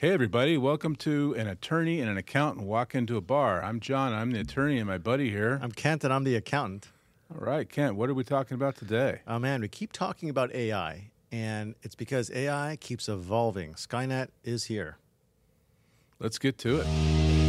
Hey, everybody, welcome to An Attorney and an Accountant Walk Into a Bar. I'm John, I'm the attorney, and my buddy here. I'm Kent, and I'm the accountant. All right, Kent, what are we talking about today? Oh man, we keep talking about AI, and it's because AI keeps evolving. Skynet is here. Let's get to it.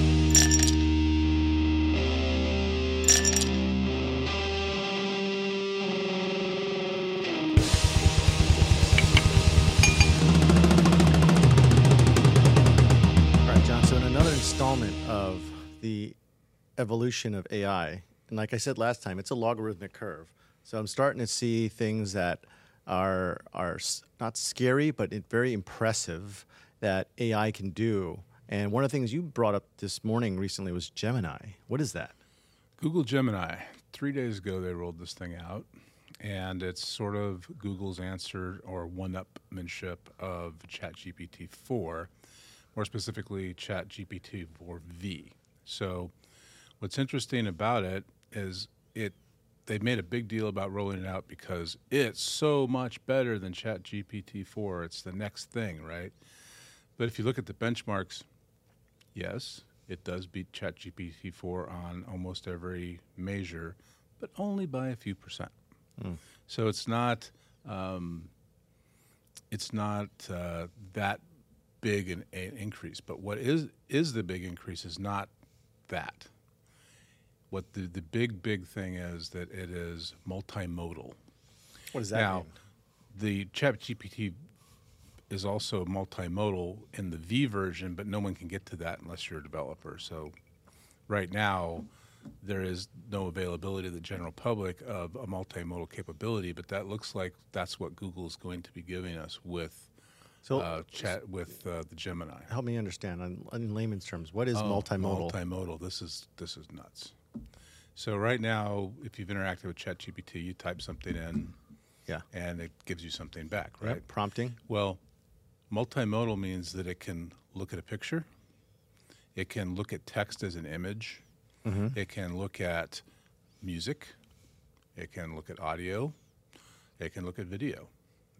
Evolution of AI, and like I said last time, it's a logarithmic curve. So I'm starting to see things that are are not scary, but very impressive that AI can do. And one of the things you brought up this morning recently was Gemini. What is that? Google Gemini. Three days ago, they rolled this thing out, and it's sort of Google's answer or one-upmanship of ChatGPT 4, more specifically ChatGPT 4v. So, what's interesting about it is it they've made a big deal about rolling it out because it's so much better than ChatGPT 4. It's the next thing, right? But if you look at the benchmarks, yes, it does beat ChatGPT 4 on almost every measure, but only by a few percent. So it's not um, it's not uh, that big an, an increase. But what is is the big increase is not that. What the, the big big thing is that it is multimodal. What does that now, mean? the ChatGPT is also multimodal in the V version, but no one can get to that unless you're a developer. So, right now, there is no availability to the general public of a multimodal capability, but that looks like that's what Google is going to be giving us with So uh, chat with uh, the Gemini. help me understand in, in layman's terms. What is Oh, multimodal? Multimodal. This is this is nuts. So right now, if you've interacted with ChatGPT, you type something in, yeah. and it gives you something back, Yep, right? Prompting. Well, multimodal means that it can look at a picture, it can look at text as an image, it can look at music, it can look at audio, it can look at video,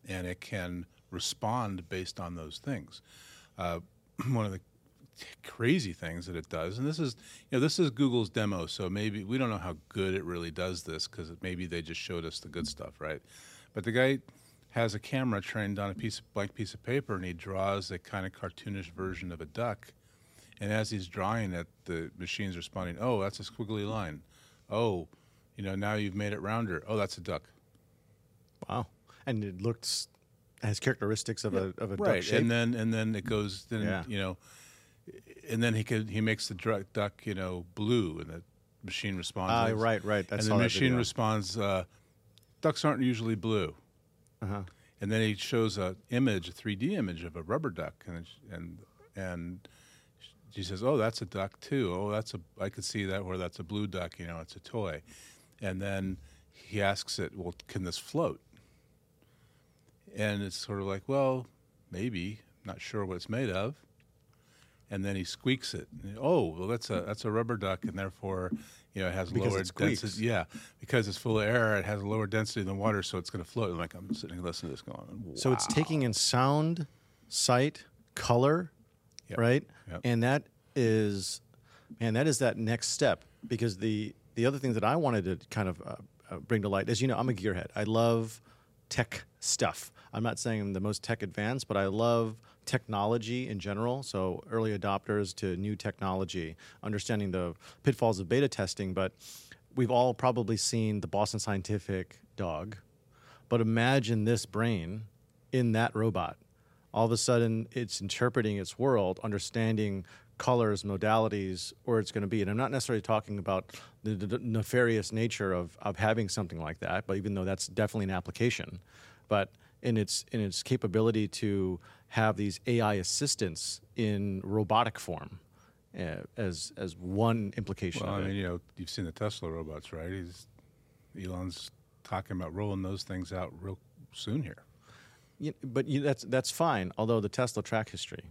and it can respond based on those things. Uh, one of the crazy things that it does, and this is you know this is Google's demo, so maybe we don't know how good it really does this because maybe they just showed us the good stuff, right? But the guy has a camera trained on a piece of blank piece of paper, and he draws a kind of cartoonish version of a duck. And as he's drawing it, the machine's responding, "Oh, that's a squiggly line. Oh, you know, now you've made it rounder. Oh, that's a duck." Wow. And it looks has characteristics of a of a right duck shape. and then and then it goes then Yeah. you know and then he could he makes the duck you know blue and the machine responds Ah, as- right, right. I and the machine responds uh, ducks aren't usually blue. Uh-huh. and then he shows a image a 3d image of a rubber duck and and and she says oh that's a duck too. Oh that's a i could see that where that's a blue duck you know it's a toy. And then he asks it well can this float? And it's sort of like well maybe. Not sure what it's made of and then he squeaks it oh well that's a that's a rubber duck and therefore you know it has Because lower it density yeah because it's full of air it has a lower density than water so it's going to float and like i'm sitting and listening to this going So it's taking in sound, sight, color, Yep. right? Yep. And that is, man, that is that next step. Because the the other thing that I wanted to kind of uh, uh, bring to light, as you know, I'm a gearhead. I love tech stuff. I'm not saying I'm the most tech advanced, but I love technology in general. So early adopters to new technology, understanding the pitfalls of beta testing. But we've all probably seen the Boston Scientific dog. But imagine this brain in that robot. All of a sudden, it's interpreting its world, understanding colors, modalities, where it's going to be. And I'm not necessarily talking about the, the nefarious nature of, of having something like that, but even though that's definitely an application, but in its in its capability to have these AI assistants in robotic form, uh, as as one implication. well i it. mean you know you've seen the tesla robots right he's elon's talking about rolling those things out real soon here You- but you, that's that's fine. Although the Tesla track history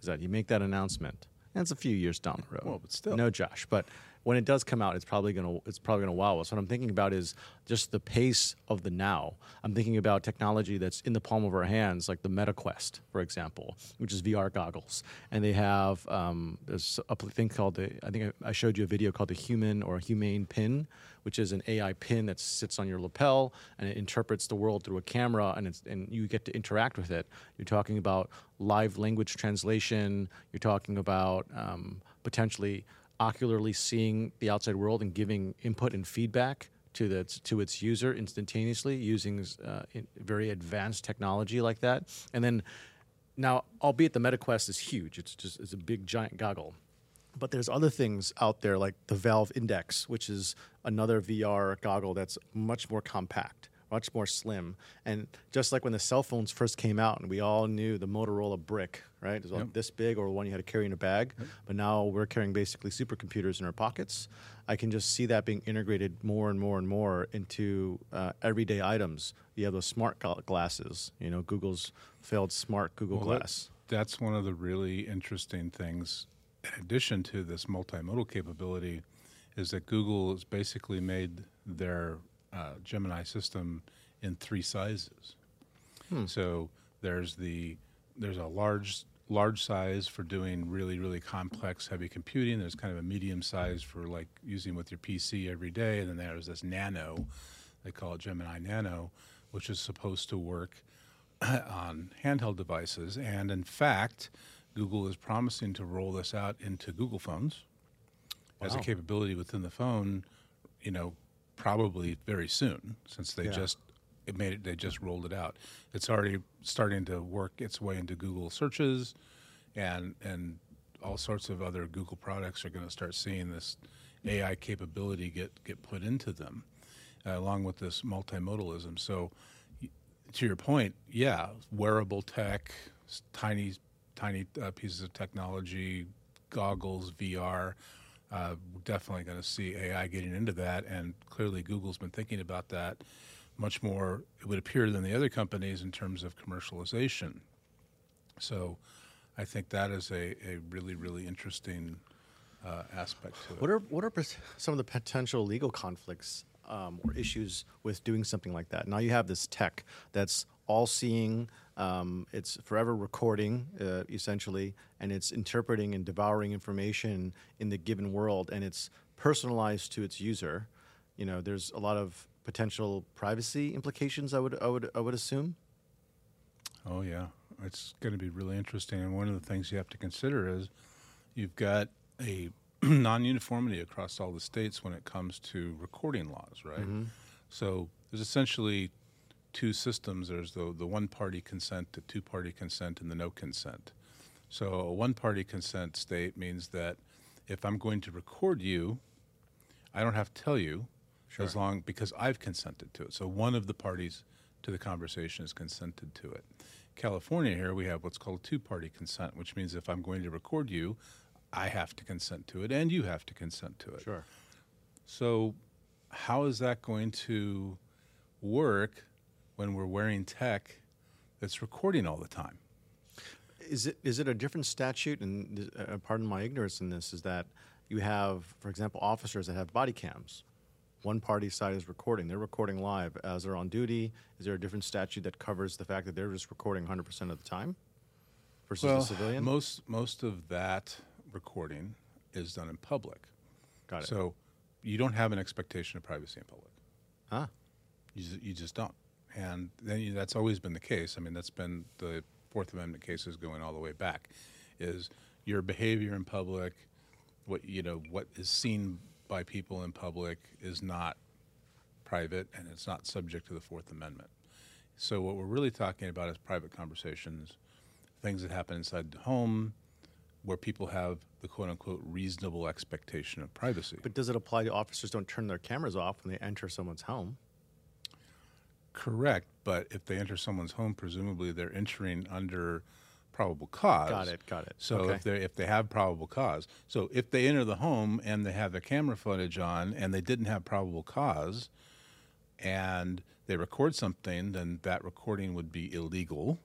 is that you make that announcement, and it's a few years down the road. Well, but still. no, Josh. But when it does come out, it's probably gonna it's probably gonna wow us. What I'm thinking about is just the pace of the now. I'm thinking about technology that's in the palm of our hands, like the MetaQuest, for example, which is VR goggles, and they have um, there's a thing called the I think I showed you a video called the Human or Humane Pin, which is an AI pin that sits on your lapel and it interprets the world through a camera, and it's and you get to interact with it. You're talking about live language translation. You're talking about um, potentially ocularly seeing the outside world and giving input and feedback to the to its user instantaneously using uh, very advanced technology like that. And then now, albeit the MetaQuest is huge, it's just it's a big giant goggle. But there's other things out there like the Valve Index, which is another VR goggle that's much more compact much more slim. And just like when the cell phones first came out, and we all knew the Motorola brick, right? It was yep. this big, or one you had to carry in a bag. Yep. But now we're carrying basically supercomputers in our pockets. I can just see that being integrated more and more and more into uh, everyday items. You have those smart glasses. You know, Google's failed smart Google well, Glass. That, that's one of the really interesting things. In addition to this multimodal capability, is that Google has basically made their uh, Gemini system in three sizes. Hmm. So there's the there's a large large size for doing really really complex heavy computing. There's kind of a medium size for like using with your PC every day, and then there's this nano. They call it Gemini Nano, which is supposed to work on handheld devices. And in fact, Google is promising to roll this out into Google phones wow. as a capability within the phone. You know, probably very soon since they yeah. just it made it they just rolled it out. It's already starting to work its way into Google searches and and all sorts of other Google products are going to start seeing this AI capability get get put into them uh, along with this multimodalism. So to your point, yeah, wearable tech, tiny tiny uh, pieces of technology, goggles, VR uh, definitely going to see AI getting into that, and clearly Google's been thinking about that much more, it would appear, than the other companies in terms of commercialization. So I think that is a, a really, really interesting uh, aspect to it. What are, what are some of the potential legal conflicts um, or issues with doing something like that? Now you have this tech that's all seeing, um, it's forever recording, uh, essentially, and it's interpreting and devouring information in the given world, and it's personalized to its user. You know, there's a lot of potential privacy implications. I would, I would, I would assume. Oh yeah, it's going to be really interesting. And one of the things you have to consider is you've got a non-uniformity across all the states when it comes to recording laws, right? Mm-hmm. So there's essentially two systems. There's the, the one party consent, the two party consent, and the no consent. So a one party consent state means that if I'm going to record you, I don't have to tell you sure. as long because I've consented to it. So one of the parties to the conversation has consented to it. California here we have what's called two party consent, which means if I'm going to record you, I have to consent to it and you have to consent to it. Sure. So how is that going to work when we're wearing tech that's recording all the time. Is it is it a different statute? And uh, pardon my ignorance in this. Is that you have, for example, officers that have body cams. One party side is recording; they're recording live as they're on duty. Is there a different statute that covers the fact that they're just recording 100 percent of the time versus well, a civilian? Most most of that recording is done in public. Got it. So you don't have an expectation of privacy in public. Huh? You, you just don't and then that's always been the case. I mean, that's been the Fourth Amendment cases going all the way back. Is your behavior in public, what you know, what is seen by people in public is not private and it's not subject to the Fourth Amendment. So what we're really talking about is private conversations, things that happen inside the home, where people have the quote unquote reasonable expectation of privacy. But does it apply to officers don't turn their cameras off when they enter someone's home? Correct, but if they enter someone's home, presumably they're entering under probable cause. Got it. Got it. So okay. if they if they have probable cause, so if they enter the home and they have the camera footage on and they didn't have probable cause, and they record something, then that recording would be illegal,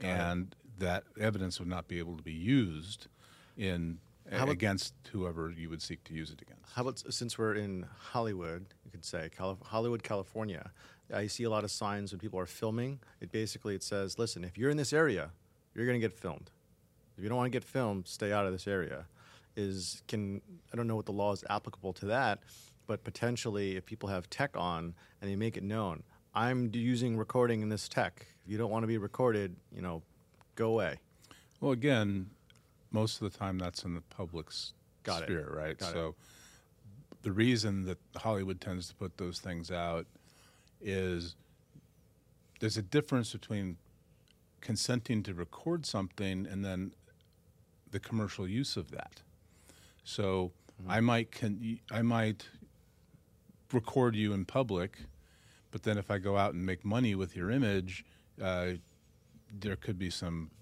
Got and it. that evidence would not be able to be used in a- How about- against whoever you would seek to use it against. How about since we're in Hollywood, you could say Cali- Hollywood, California. I see a lot of signs when people are filming. It basically it says, "Listen, if you're in this area, you're going to get filmed. If you don't want to get filmed, stay out of this area." Is can I don't know what the law is applicable to that, but potentially if people have tech on and they make it known, I'm using recording in this tech. If you don't want to be recorded, you know, go away. Well, again, most of the time that's in the public's Got it. sphere, right? Got it. so the reason that Hollywood tends to put those things out is there's a difference between consenting to record something and then the commercial use of that. So Mm-hmm. I might con- I might record you in public, but then if I go out and make money with your image, uh, there could be some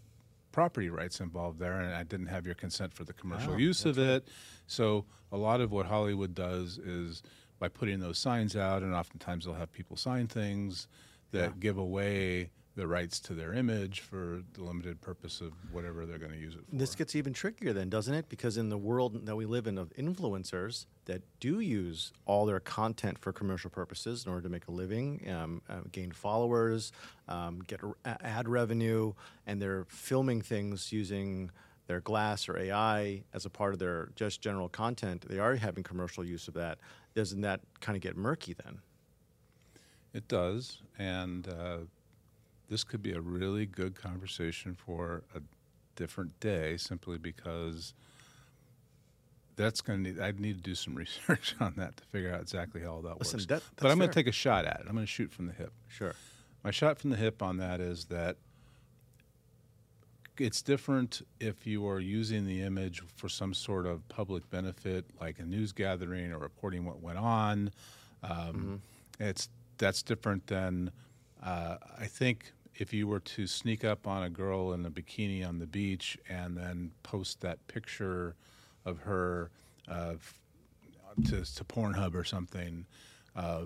property rights involved there, and I didn't have your consent for the commercial Oh, use of it. So a lot of what Hollywood does is by putting those signs out, and oftentimes they'll have people sign things that give away the rights to their image for the limited purpose of whatever they're going to use it for. This gets even trickier then, doesn't it? Because in the world that we live in of influencers that do use all their content for commercial purposes in order to make a living, um, uh, gain followers, um, get a- ad revenue, and they're filming things using their glass or AI as a part of their just general content, they are having commercial use of that. Doesn't that kind of get murky then? It does, and uh, this could be a really good conversation for a different day, simply because that's going to need. I'd need to do some research on that to figure out exactly how all that Listen, works. that- but I'm going to take a shot at it. I'm going to shoot from the hip. Sure. My shot from the hip on that is that it's different if you are using the image for some sort of public benefit, like a news gathering or reporting what went on. Um, It's that's different than uh, I think if you were to sneak up on a girl in a bikini on the beach and then post that picture of her uh, to, to Pornhub or something, uh,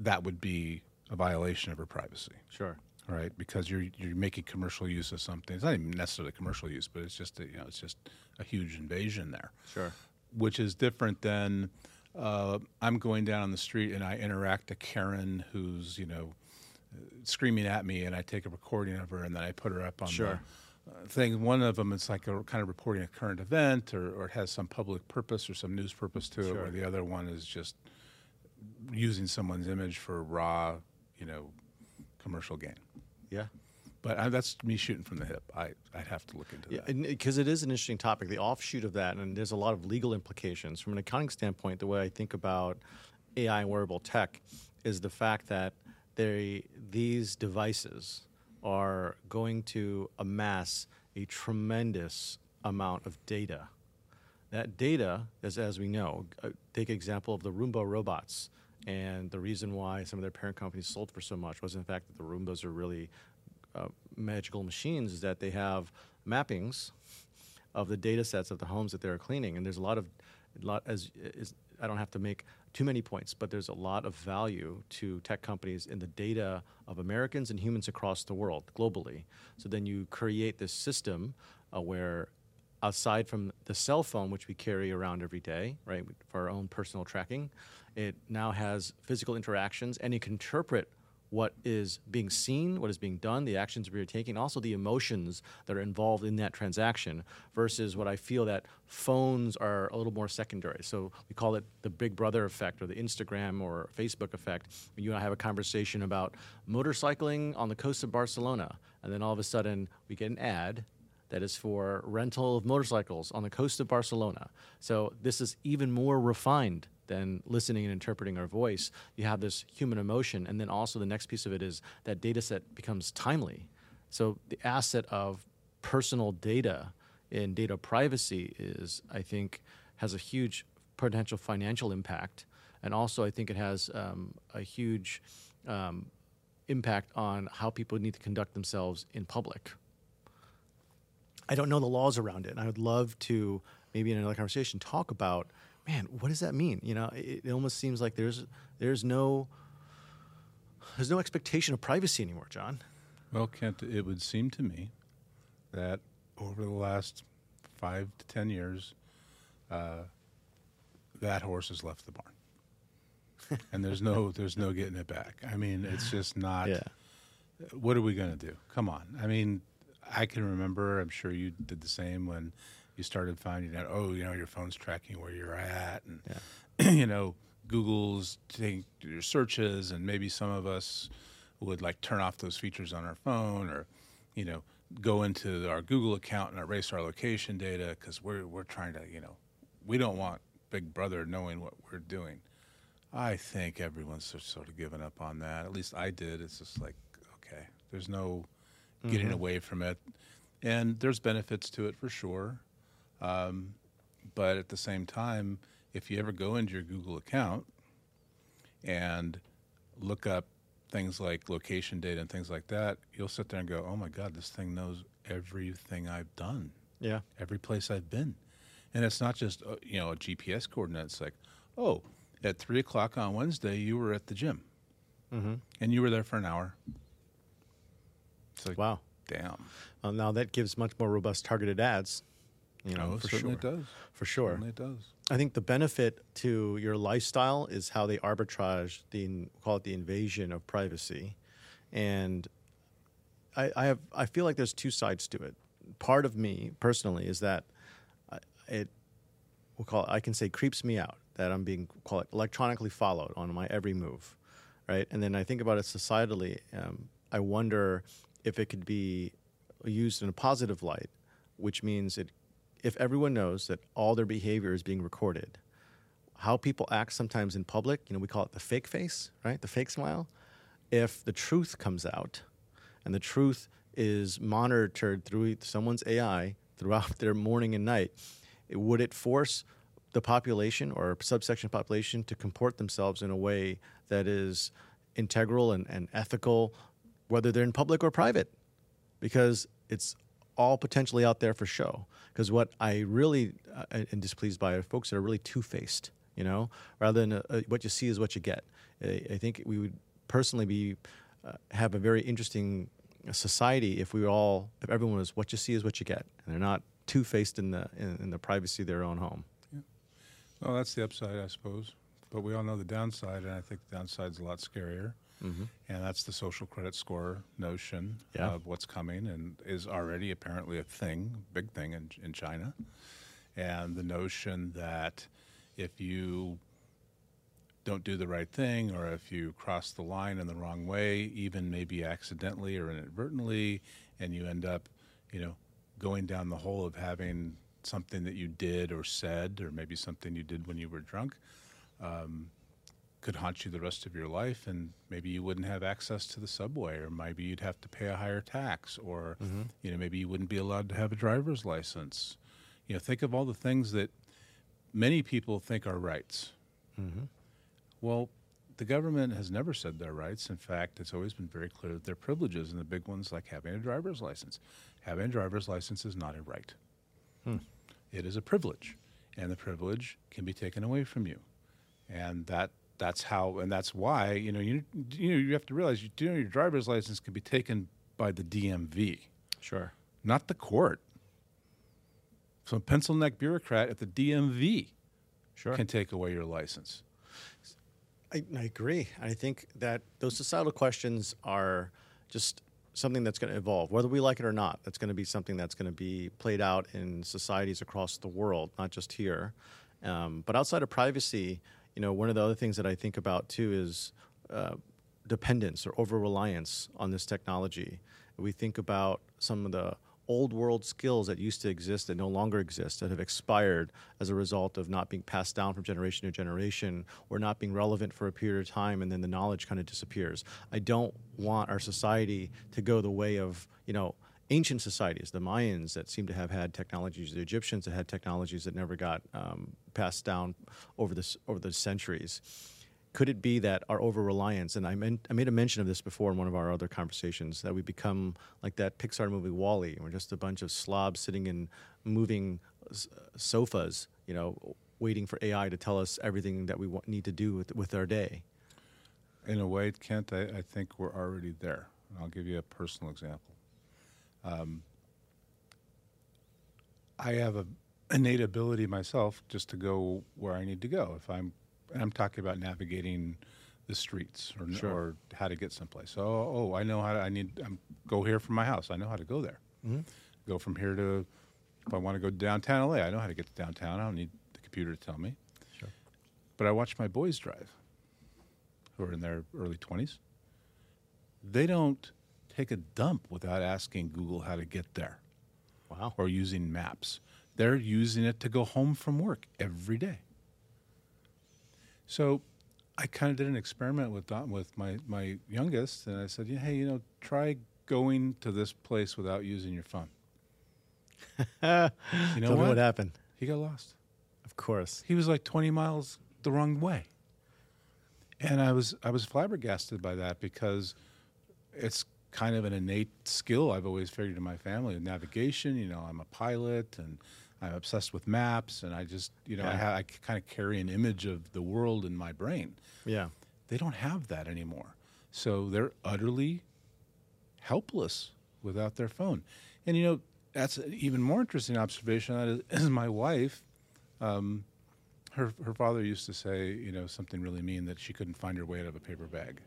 that would be a violation of her privacy Sure. Right? Because you're you're making commercial use of something. It's not even necessarily commercial use, but it's just a, you know it's just a huge invasion there, Sure. which is different than uh, I'm going down on the street and I interact a Karen who's you know screaming at me, and I take a recording of her and then I put her up on Sure. the uh, thing. One of them is like a kind of reporting a current event, or, or it has some public purpose or some news purpose to it. Sure. Where the other one is just using someone's image for raw, you know, commercial gain. Yeah. But I, that's me shooting from the hip. I, I'd have to look into Yeah, that. because it is an interesting topic. The offshoot of that, and there's a lot of legal implications from an accounting standpoint. The way I think about AI and wearable tech is the fact that they these devices are going to amass a tremendous amount of data. That data, as, as we know, uh, take example of the Roomba robots. And the reason why some of their parent companies sold for so much was in fact that the Roombas are really uh, magical machines is that they have mappings of the data sets of the homes that they're cleaning. And there's a lot of, lot as I don't have to make too many points, but there's a lot of value to tech companies in the data of Americans and humans across the world globally. So then you create this system uh, where aside from the cell phone, which we carry around every day, right, for our own personal tracking, it now has physical interactions and it can interpret what is being seen, what is being done, the actions we are taking, also the emotions that are involved in that transaction, versus what I feel that phones are a little more secondary. So we call it the Big Brother effect or the Instagram or Facebook effect. You and I have a conversation about motorcycling on the coast of Barcelona, and then all of a sudden we get an ad that is for rental of motorcycles on the coast of Barcelona. So this is even more refined than listening and interpreting our voice. You have this human emotion, and then also the next piece of it is that data set becomes timely. So the asset of personal data and data privacy is, I think, has a huge potential financial impact, and also I think it has um, a huge um, impact on how people need to conduct themselves in public. I don't know the laws around it. And I would love to maybe in another conversation talk about, man, what does that mean? You know, it, it almost seems like there's there's no there's no expectation of privacy anymore, John. Well, Kent, it would seem to me that over the last five to ten years, uh, that horse has left the barn, and there's no there's no getting it back. I mean, it's just not. Yeah. What are we going to do? Come on. I mean, I can remember. I'm sure you did the same when you started finding out. Oh, you know, your phone's tracking where you're at, and Yeah. you know, Google's taking your searches, and maybe some of us would like turn off those features on our phone, or you know, go into our Google account and erase our location data because we're we're trying to, you know, we don't want Big Brother knowing what we're doing. I think everyone's sort- sort of given up on that. At least I did. It's just like, okay, there's no getting mm-hmm. away from it, and there's benefits to it for sure. Um, but at the same time, if you ever go into your Google account and look up things like location data and things like that, you'll sit there and go, "Oh my God, this thing knows everything I've done, Yeah. every place I've been," and it's not just uh, you know a GPS coordinate. It's like, "Oh, at three o'clock on Wednesday, you were at the gym, Mm-hmm. and you were there for an hour." It's like, Wow. damn. Well, now that gives much more robust targeted ads. You know, oh, for certainly sure. it does. For sure. Certainly it does. I think the benefit to your lifestyle is how they arbitrage the call it the invasion of privacy, and I, I have I feel like there's two sides to it. Part of me personally is that I- it we'll call it I can say creeps me out that I'm being call it electronically followed on my every move, right? And then I think about it societally. Um, I wonder if it could be used in a positive light, which means it if everyone knows that all their behavior is being recorded, how people act sometimes in public, you know, we call it the fake face, right? The fake smile. If the truth comes out and the truth is monitored through someone's AI throughout their morning and night, it- would it force the population or subsection population to comport themselves in a way that is integral and, and ethical, whether they're in public or private? because it's all potentially out there for show. Because what I really uh, am displeased by are folks that are really two faced, you know, rather than uh, what you see is what you get. I, I think we would personally be uh, have a very interesting society if we were all if everyone was what you see is what you get, and they're not two faced in the in, in the privacy of their own home. Well, that's the upside, I suppose. But we all know the downside, and I think the downside's a lot scarier. Mm-hmm. And that's the social credit score notion Yeah. of what's coming and is already apparently a thing, big thing in, in China. And the notion that if you don't do the right thing or if you cross the line in the wrong way, even maybe accidentally or inadvertently, and you end up, you know, going down the hole of having something that you did or said, or maybe something you did when you were drunk, um, could haunt you the rest of your life, and maybe you wouldn't have access to the subway, or maybe you'd have to pay a higher tax, or mm-hmm. you know maybe you wouldn't be allowed to have a driver's license. You know, think of all the things that many people think are rights. Mm-hmm. Well, the government has never said they're rights. In fact, it's always been very clear that they're privileges, and the big ones like having a driver's license. Having a driver's license is not a right. Hmm. It is a privilege, and the privilege can be taken away from you, and that that's how, and that's why you know you you know you have to realize you, you know, your driver's license can be taken by the DMV, Sure. not the court. So a pencil neck bureaucrat at the DMV Sure. can take away your license. I, I agree. I think that those societal questions are just something that's going to evolve, whether we like it or not. That's going to be something that's going to be played out in societies across the world, not just here. Um, but outside of privacy, you know, one of the other things that I think about too is uh, dependence or over reliance on this technology. We think about some of the old world skills that used to exist that no longer exist, that have expired as a result of not being passed down from generation to generation or not being relevant for a period of time, and then the knowledge kind of disappears. I don't want our society to go the way of, you know, ancient societies, the Mayans that seem to have had technologies, the Egyptians that had technologies that never got um, passed down over the, over the centuries could it be that our over reliance, and I, men- I made a mention of this before in one of our other conversations, that we become like that Pixar movie WALL-E, we're just a bunch of slobs sitting in moving sofas, you know, waiting for AI to tell us everything that we need to do with, with our day. In a way, Kent, I, I think we're already there. And I'll give you a personal example. Um, I have a innate ability myself just to go where I need to go. If I'm, I'm talking about navigating the streets or, Sure. or how to get someplace. Oh, oh, I know how to, I need, I'm go here from my house. I know how to go there. Go from here to, if I want to go downtown LA, I know how to get to downtown. I don't need the computer to tell me. Sure. But I watch my boys drive, who are in their early 20s. They don't take a dump without asking Google how to get there Wow. or using maps. They're using it to go home from work every day. So I kind of did an experiment with Don, with my, my youngest, and I said, yeah, hey, you know, try going to this place without using your phone. You know Tell me what? what happened. He got lost. Of course. He was like 20 miles the wrong way. And I was I was flabbergasted by that because it's kind of an innate skill I've always figured in my family of navigation. You know, I'm a pilot and I'm obsessed with maps, and I just you know I, ha- I kind of carry an image of the world in my brain. Yeah. They don't have that anymore, so they're utterly helpless without their phone. And you know that's an even more interesting observation. That is, is my wife. Um, her her father used to say, you know, something really mean that she couldn't find her way out of a paper bag.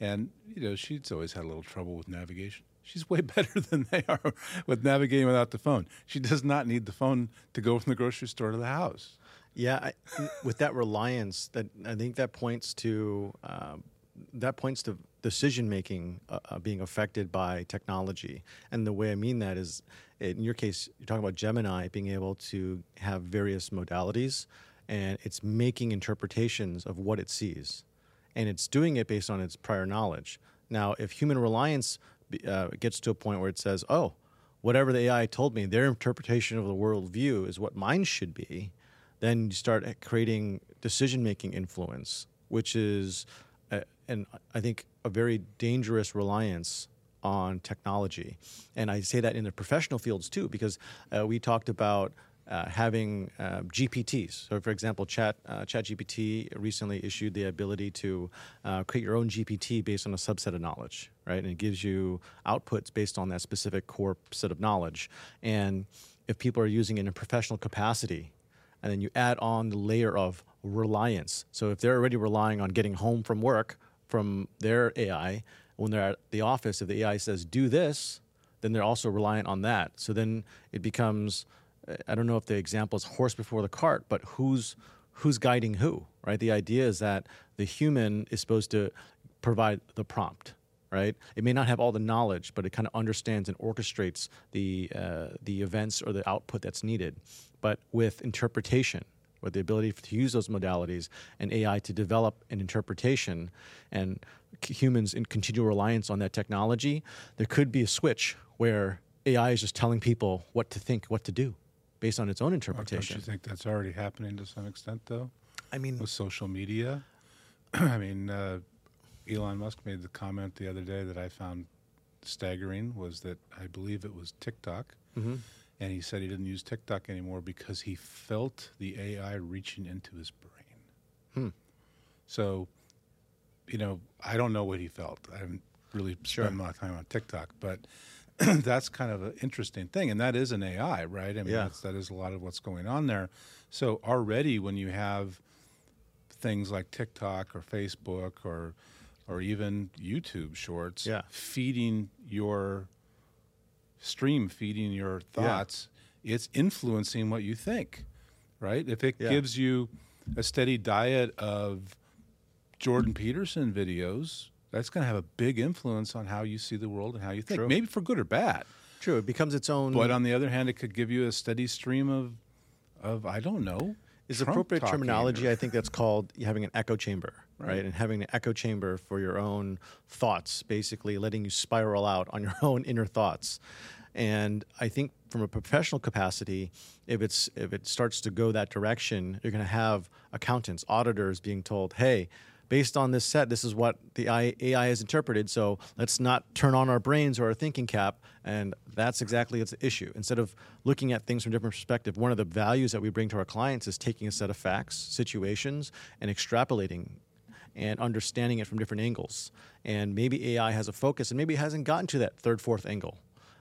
And you know, she's always had a little trouble with navigation. She's way better than they are with navigating without the phone. She does not need the phone to go from the grocery store to the house. Yeah, I, with that reliance, that I think that points to um, that points to decision making uh, uh, being affected by technology. And the way I mean that is, in your case, you're talking about Gemini being able to have various modalities, and it's making interpretations of what it sees, and it's doing it based on its prior knowledge. Now, if human reliance uh, gets to a point where it says, "Oh," whatever the AI told me, their interpretation of the world view is what mine should be, then you start creating decision making influence, which is, uh, and I think, a very dangerous reliance on technology. And I say that in the professional fields too, because uh, we talked about. Uh, having uh, GPTs. So, for example, Chat uh, ChatGPT recently issued the ability to uh, create your own GPT based on a subset of knowledge, right? And it gives you outputs based on that specific core set of knowledge. And if people are using it in a professional capacity, and then you add on the layer of reliance. So if they're already relying on getting home from work from their AI, when they're at the office, if the AI says do this, then they're also reliant on that. So then it becomes I don't know if the example is horse before the cart, but who's who's guiding who, right? The idea is that the human is supposed to provide the prompt, right? It may not have all the knowledge, but it kind of understands and orchestrates the uh, the events or the output that's needed. But with interpretation, with the ability to use those modalities and AI to develop an interpretation, and humans in continual reliance on that technology, there could be a switch where AI is just telling people what to think, what to do, based on its own interpretation. Don't you think that's already happening to some extent, though? I mean, with social media. I mean, uh, Elon Musk made the comment the other day that I found staggering was that I believe it was TikTok, Mhm. and he said he didn't use TikTok anymore because he felt the AI reaching into his brain. Hmm. So, you know, I don't know what he felt. I haven't really Sure. spent a lot of time on TikTok, but that's kind of an interesting thing, and that is an AI, right? I mean, Yeah. that's, that is a lot of what's going on there. So already, when you have things like TikTok or Facebook or or even YouTube Shorts, Yeah. feeding your stream, feeding your thoughts, it's influencing what you think, right? If it Yeah. gives you a steady diet of Jordan Peterson videos, that's going to have a big influence on how you see the world and how you think, True. maybe for good or bad. true. It becomes its own. But on the other hand, it could give you a steady stream of, of I don't know, is Trump appropriate terminology. or- I think that's called having an echo chamber, right? Right. And having an echo chamber for your own thoughts, basically letting you spiral out on your own inner thoughts. And I think from a professional capacity, if it's if it starts to go that direction, you're going to have accountants, auditors being told, "Hey, based on this set, this is what the AI has interpreted. So let's not turn on our brains or our thinking cap. And that's exactly its issue. Instead of looking at things from a different perspective, one of the values that we bring to our clients is taking a set of facts, situations, and extrapolating and understanding it from different angles. And maybe AI has a focus, and maybe it hasn't gotten to that third, fourth angle.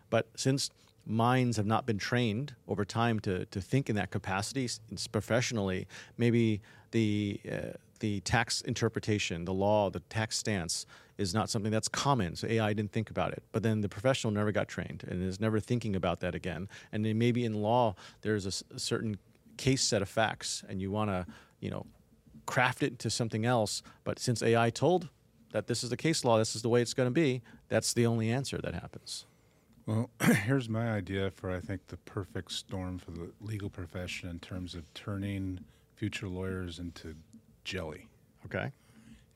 But since minds have not been trained over time to, to think in that capacity professionally, maybe the uh, the tax interpretation, the law, the tax stance is not something that's common. So AI didn't think about it. But then the professional never got trained and is never thinking about that again. And then maybe in law there's a certain case set of facts, and you want to you know craft it into something else. But since AI told that this is the case law, this is the way it's going to be, that's the only answer that happens. Well, here's my idea for I think the perfect storm for the legal profession in terms of turning future lawyers into jelly. Okay.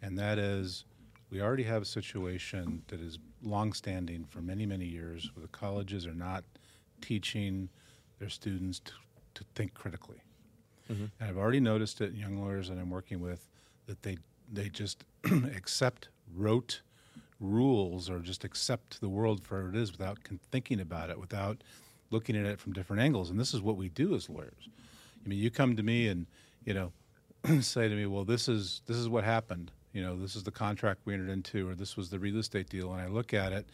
And that is we already have a situation that is longstanding for many, many years where the colleges are not teaching their students to, to think critically. Mm-hmm. And I've already noticed it in young lawyers that I'm working with that they they just accept rote rules or just accept the world for what it is without con- thinking about it, without looking at it from different angles. And this is what we do as lawyers. I mean, you come to me and you know say to me, "Well, this is this is what happened. You know, this is the contract we entered into, or this was the real estate deal." And I look at it,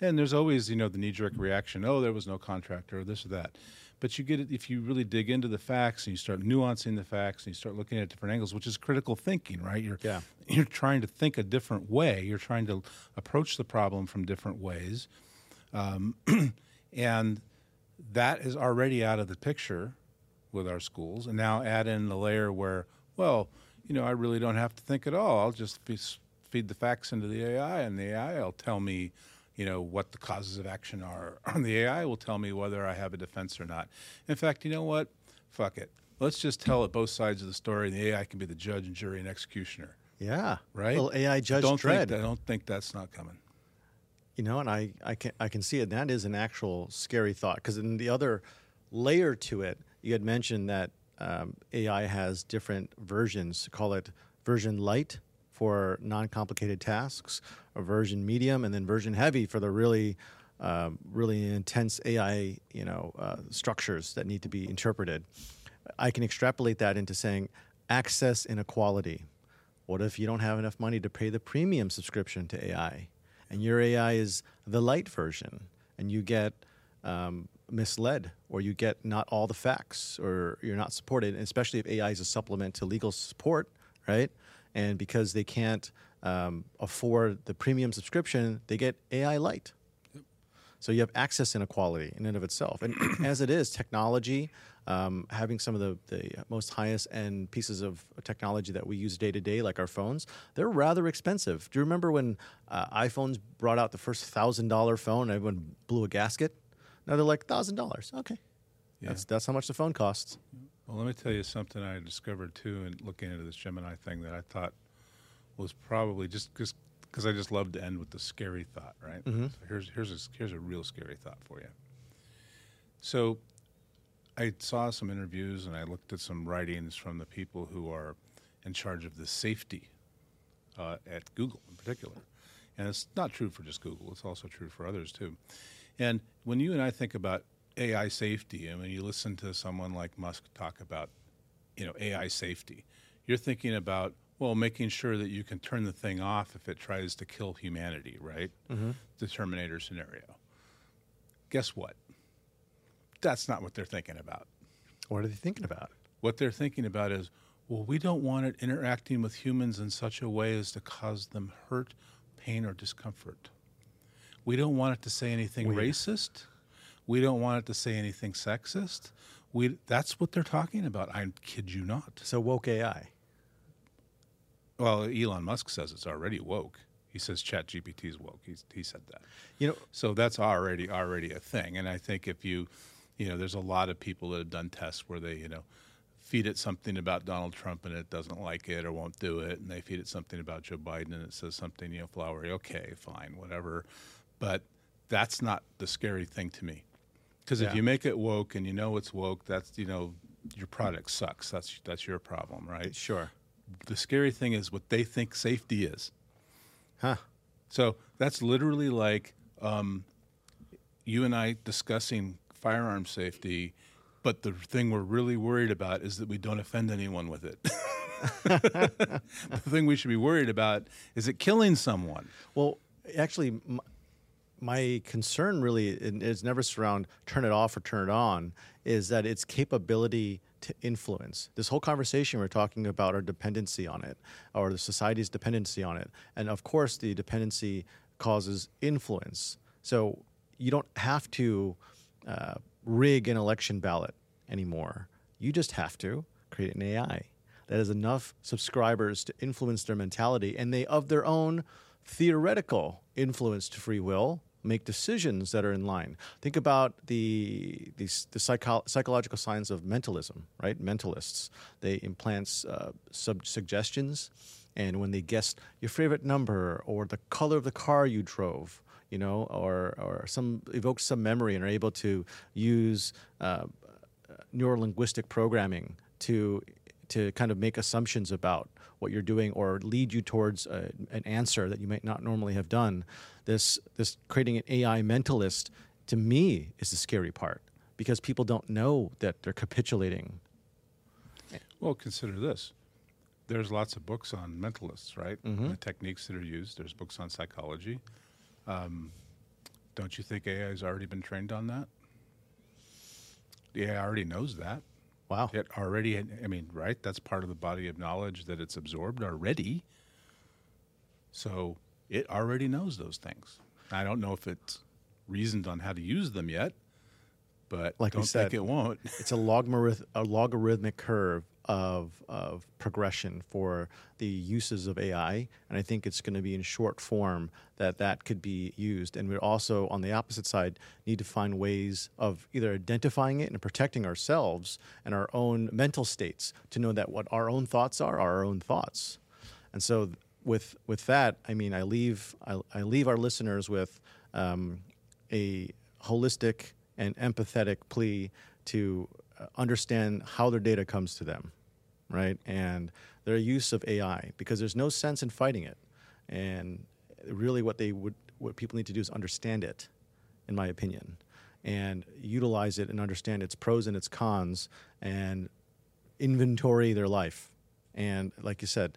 and there's always you know the knee-jerk reaction, "Oh, there was no contract," or this or that. But you get it if you really dig into the facts and you start nuancing the facts and you start looking at different angles, which is critical thinking, right? You're Yeah. you're trying to think a different way. You're trying to approach the problem from different ways, um, and that is already out of the picture with our schools. And now add in the layer where, well, you know, I really don't have to think at all. I'll just fe- feed the facts into the AI, and the AI will tell me, you know, what the causes of action are. And the AI will tell me whether I have a defense or not. In fact, you know what? Fuck it. Let's just tell it both sides of the story, and the AI can be the judge and jury and executioner. Yeah. Right? Well, AI Judge don't Dredd. Think I don't think that's not coming. You know, and I, I can I can see it. That is an actual scary thought because in the other layer to it, you had mentioned that um, AI has different versions. Call it version light for non-complicated tasks, a version medium, and then version heavy for the really um, really intense AI you know uh, structures that need to be interpreted. I can extrapolate that into saying access inequality. What if you don't have enough money to pay the premium subscription to AI, and your AI is the light version, and you get um, misled, or you get not all the facts, or you're not supported, especially if AI is a supplement to legal support, right? And because they can't um, afford the premium subscription, they get AI light. So you have access inequality in and of itself. And as it is, technology, um, having some of the, the most highest end pieces of technology that we use day to day, like our phones, they're rather expensive. Do you remember when uh, iPhones brought out the first thousand dollar phone everyone blew a gasket? Now they're like thousand dollars. Okay, Yeah. that's that's how much the phone costs. Well, let me tell you something I discovered too in looking into this Gemini thing that I thought was probably just because I just love to end with the scary thought, right? So here's here's a, here's a real scary thought for you. So I saw some interviews and I looked at some writings from the people who are in charge of the safety uh, at Google in particular. And it's not true for just Google, it's also true for others too. And when you and I think about AI safety, and when you listen to someone like Musk talk about, you know, AI safety, you're thinking about, well, making sure that you can turn the thing off if it tries to kill humanity, right? Mm-hmm. The Terminator scenario. Guess what? That's not what they're thinking about. What are they thinking about? What they're thinking about is, well, we don't want it interacting with humans in such a way as to cause them hurt, pain, or discomfort. We don't want it to say anything Weird. racist. We don't want it to say anything sexist. We, that's what they're talking about. I kid you not. So woke AI. Well, Elon Musk says it's already woke. He says ChatGPT is woke. He's, he said that. You know, So that's already already a thing. And I think if you, you know, there's a lot of people that have done tests where they, you know, feed it something about Donald Trump and it doesn't like it or won't do it, and they feed it something about Joe Biden and it says something, you know, flowery. Okay, fine, whatever. But that's not the scary thing to me, because Yeah. if you make it woke and you know it's woke, that's you know, your product sucks. That's that's your problem, right? sure. The scary thing is what they think safety is. Huh. So that's literally like um, you and I discussing firearm safety, but the thing we're really worried about is that we don't offend anyone with it. the thing we should be worried about is it killing someone. Well, actually, my concern really is never surround turn it off or turn it on is that its capability to influence. This whole conversation we're talking about our dependency on it or the society's dependency on it. And of course the dependency causes influence. So you don't have to uh, rig an election ballot anymore. You just have to create an ai that has enough subscribers to influence their mentality and they of their own theoretical influence to free will make decisions that are in line. Think about the the, the psycho- psychological science of mentalism, right? Mentalists they implant uh, sub- suggestions, and when they guess your favorite number or the color of the car you drove, you know, or or some evoke some memory and are able to use uh, neurolinguistic programming to to kind of make assumptions about what you're doing or lead you towards a, an answer that you might not normally have done. This this creating an AI mentalist to me is the scary part because people don't know that they're capitulating. Well, consider this. There's lots of books on mentalists, right? Mm-hmm. The techniques that are used. There's books on psychology. Um, don't you think AI has already been trained on that? The AI already knows that. Wow. It already, I mean, right? That's part of the body of knowledge that it's absorbed already. So it already knows those things. I don't know if it's reasoned on how to use them yet, but like don't we said, think it won't. it's a logarithmic, a logarithmic curve of, of progression for the uses of AI. And I think it's going to be in short form that that could be used. And we also, on the opposite side, need to find ways of either identifying it and protecting ourselves and our own mental states to know that what our own thoughts are are our own thoughts. And so, with with that, I mean, I leave I, I leave our listeners with um, a holistic and empathetic plea to Uh, understand how their data comes to them, right? And their use of AI, because there's no sense in fighting it. And really, what they would, what people need to do is understand it, in my opinion, and utilize it and understand its pros and its cons, and inventory their life. And like you said,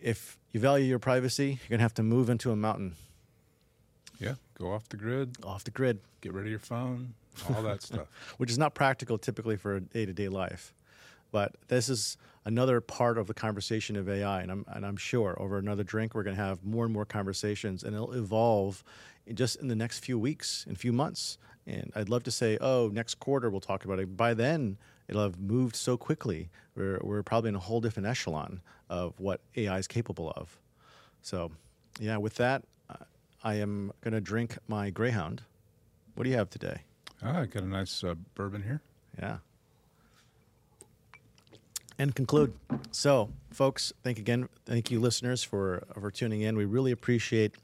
if you value your privacy, you're gonna have to move into a mountain. Yeah, go off the grid. Off the grid. Get rid of your phone all that stuff. Which is not practical typically for a day to day life. But this is another part of the conversation of AI, and I'm, and I'm sure over another drink we're going to have more and more conversations, and it'll evolve just in the next few weeks, in few months. And I'd love to say, oh, next quarter we'll talk about it. By then, it'll have moved so quickly. We're, we're probably in a whole different echelon of what AI is capable of. So, yeah, with that, I am going to drink my Greyhound. What do you have today? Ah, I got a nice uh, bourbon here. Yeah. And conclude. So, folks, thank again, thank you, listeners, for for tuning in. We really appreciate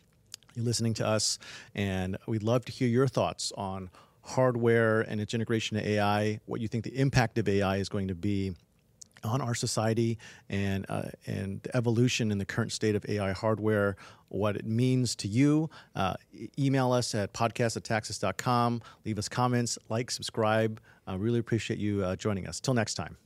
you listening to us, and we'd love to hear your thoughts on hardware and its integration to AI. What you think the impact of AI is going to be on our society and uh, and the evolution in the current state of AI hardware, what it means to you. Uh, email us at podcast. Leave us comments, like, subscribe. I really appreciate you uh, joining us. Till next time.